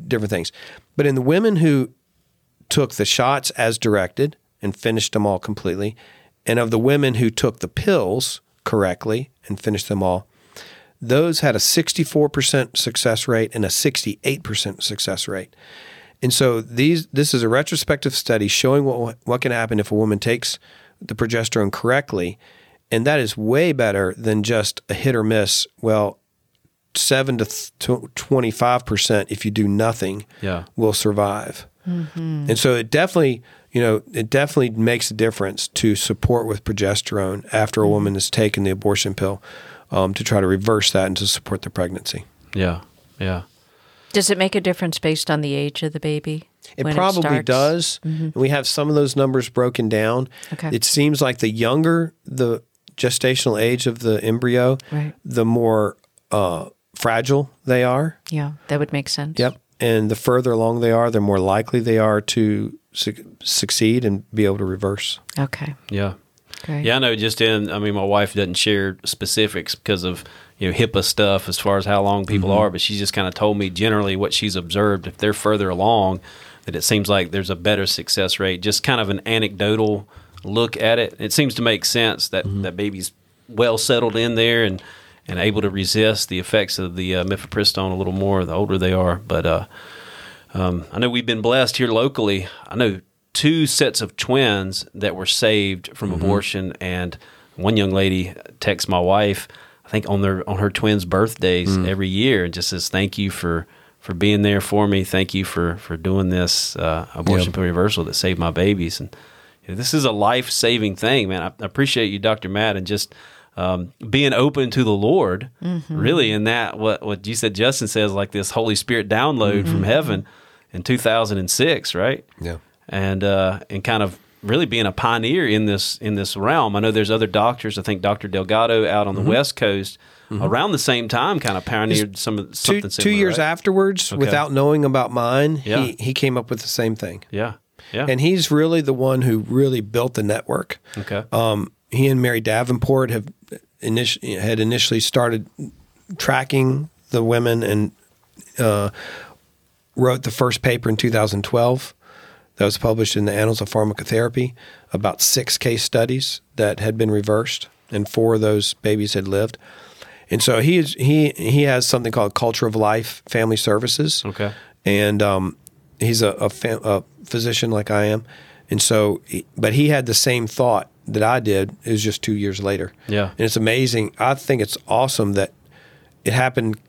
different things. But in the women who took the shots as directed and finished them all completely, and of the women who took the pills correctly and finished them all, those had a 64% success rate and a 68% success rate. And so these this is a retrospective study showing what what can happen if a woman takes the progesterone correctly, and that is way better than just a hit or miss. Well, seven to twenty five percent if you do nothing Yeah. will survive. And so it definitely, you know, it definitely makes a difference to support with progesterone after a woman has taken the abortion pill um, to try to reverse that and to support the pregnancy. Yeah. Yeah. Does it make a difference based on the age of the baby? It probably starts? does. And we have some of those numbers broken down. Okay. It seems like the younger the gestational age of the embryo, Right. the more uh, fragile they are. Yeah, that would make sense. Yep. And the further along they are, the more likely they are to su- succeed and be able to reverse. Okay. Yeah. Great. Yeah, I know. Just in, I mean, my wife doesn't share specifics because of you know HIPAA stuff as far as how long people are, but she just kind of told me generally what she's observed. If they're further along, that it seems like there's a better success rate. Just kind of an anecdotal look at it. It seems to make sense that that baby's well settled in there and and able to resist the effects of the uh, mifepristone a little more the older they are. But uh, um, I know we've been blessed here locally. I know two sets of twins that were saved from abortion, and one young lady texts my wife. I think on their on her twins' birthdays every year, and just says thank you for for being there for me. Thank you for for doing this uh, abortion pill reversal that saved my babies. And you know, this is a life saving thing, man. I, I appreciate you, Doctor Matt, and just. Um, being open to the Lord, really, in that what what you said, Justin says, like this Holy Spirit download from heaven in 2006, right? Yeah. and uh, and kind of really being a pioneer in this in this realm. I know there's other doctors. I think Dr. Delgado out on the West Coast around the same time kind of pioneered some of Two, something two years right? afterwards, Okay. without knowing about mine, Yeah. he, he came up with the same thing. Yeah, yeah, And he's really the one who really built the network. okay, Um, he and Mary Davenport have initi- had initially started tracking the women and uh, wrote the first paper in 2012 that was published in the Annals of Pharmacotherapy about six case studies that had been reversed and four of those babies had lived. And so he is he he has something called Culture of Life Family Services okay, and um, he's a, a, fam- a physician like I am, and so, but he had the same thought that I did. It was just two years later. Yeah. and it's amazing. I think it's awesome that it happened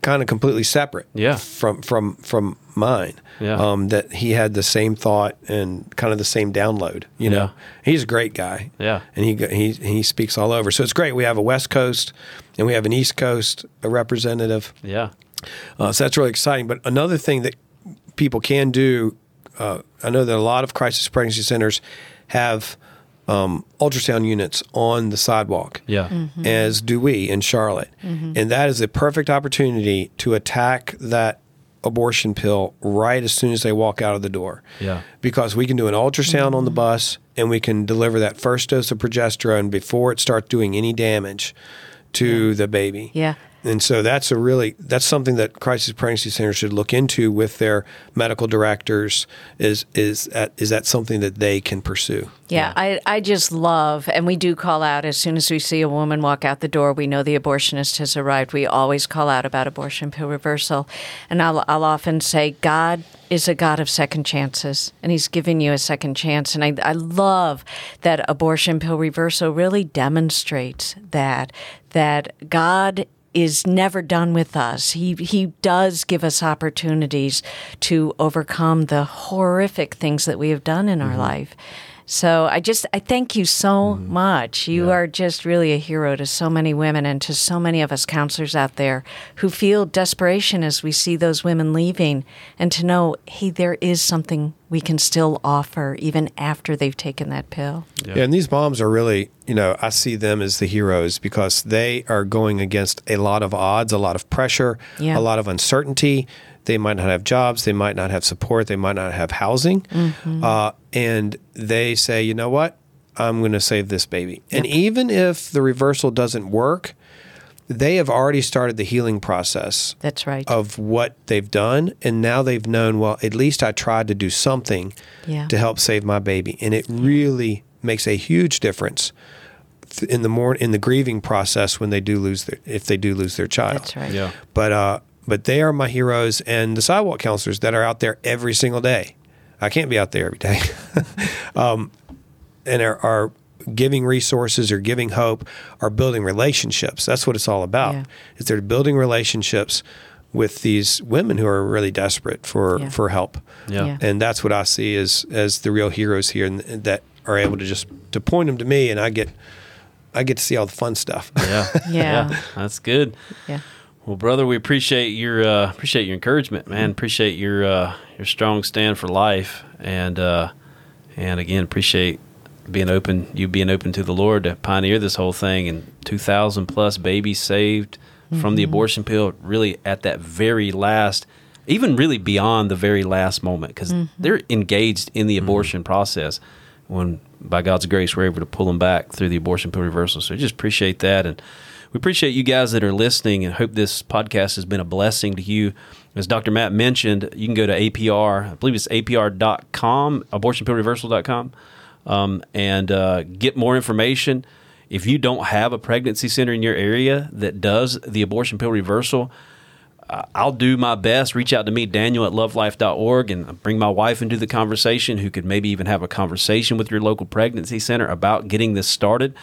kind of completely separate. Yeah. from from from mine. Yeah. um, that he had the same thought and kind of the same download. You know, Yeah. he's a great guy. Yeah. and he he he speaks all over. So it's great. We have a West Coast and we have an East Coast a representative. yeah, Uh, so that's really exciting. But another thing that people can do, uh, I know that a lot of crisis pregnancy centers have um, ultrasound units on the sidewalk, yeah, as do we in Charlotte. And that is a perfect opportunity to attack that abortion pill right as soon as they walk out of the door. Yeah. Because we can do an ultrasound on the mm-hmm. bus and we can deliver that first dose of progesterone before it starts doing any damage to the baby. Yeah. And so that's a really that's something that crisis pregnancy centers should look into with their medical directors. Is is that is that something that they can pursue? Yeah, I, I just love, and we do call out as soon as we see a woman walk out the door, we know the abortionist has arrived. We always call out about abortion pill reversal. And I'll, I'll often say, God is a God of second chances, and He's giving you a second chance. And I, I love that abortion pill reversal really demonstrates that, that God is never done with us. He he does give us opportunities to overcome the horrific things that we have done in our mm-hmm. life. So I just I thank you so mm-hmm. much. You are just really a hero to so many women and to so many of us counselors out there who feel desperation as we see those women leaving and to know hey there is something we can still offer even after they've taken that pill. Yeah. and these moms are really, you know, I see them as the heroes because they are going against a lot of odds, a lot of pressure, Yeah. a lot of uncertainty. They might not have jobs, they might not have support, they might not have housing, uh, and they say, you know what, I'm going to save this baby. And even if the reversal doesn't work, they have already started the healing process That's right. of what they've done and now they've known well at least i tried to do something Yeah. to help save my baby and it really makes a huge difference in the more in the grieving process when they do lose their if they do lose their child That's right. yeah, but uh but they are my heroes and the sidewalk counselors that are out there every single day. I can't be out there every day. um, and are, are giving resources or giving hope or building relationships. That's what it's all about. Yeah. Is they're building relationships with these women who are really desperate for Yeah. for help. Yeah. Yeah. And that's what I see as as the real heroes here and, and that are able to just to point them to me and I get I get to see all the fun stuff. Yeah. Yeah. That's good. Yeah. Well, brother, we appreciate your uh, appreciate your encouragement, man. Appreciate your uh, your strong stand for life, and uh, and again, appreciate being open, you being open to the Lord to pioneer this whole thing, and two thousand plus babies saved from the abortion pill, really at that very last, even really beyond the very last moment, because they're engaged in the abortion process. When by God's grace, we're able to pull them back through the abortion pill reversal. So, just appreciate that and. We appreciate you guys that are listening and hope this podcast has been a blessing to you. As Dr. Matt mentioned, you can go to APR, I believe it's apr.com, abortionpillreversal.com, um, and uh, get more information. If you don't have a pregnancy center in your area that does the abortion pill reversal, uh, I'll do my best. Reach out to me, Daniel at lovelife.org, and bring my wife into the conversation who could maybe even have a conversation with your local pregnancy center about getting this started.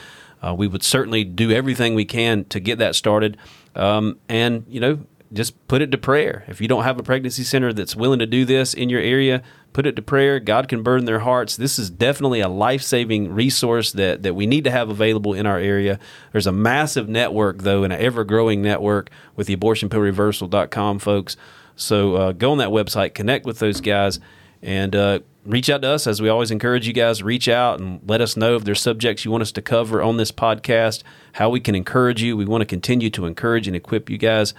Uh, we would certainly do everything we can to get that started. Um, and, you know, just put it to prayer. If you don't have a pregnancy center that's willing to do this in your area, put it to prayer. God can burden their hearts. This is definitely a life saving resource that, that we need to have available in our area. There's a massive network, though, and an ever growing network with the abortionpillreversal.com folks. So uh, go on that website, connect with those guys, and uh, reach out to us. As we always encourage you guys, reach out and let us know if there's subjects you want us to cover on this podcast, how we can encourage you. We want to continue to encourage and equip you guys.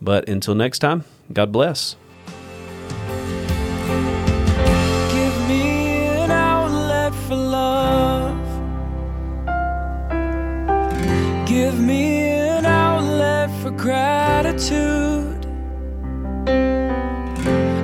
But until next time, God bless. Give me an outlet for love. Give me an outlet for gratitude.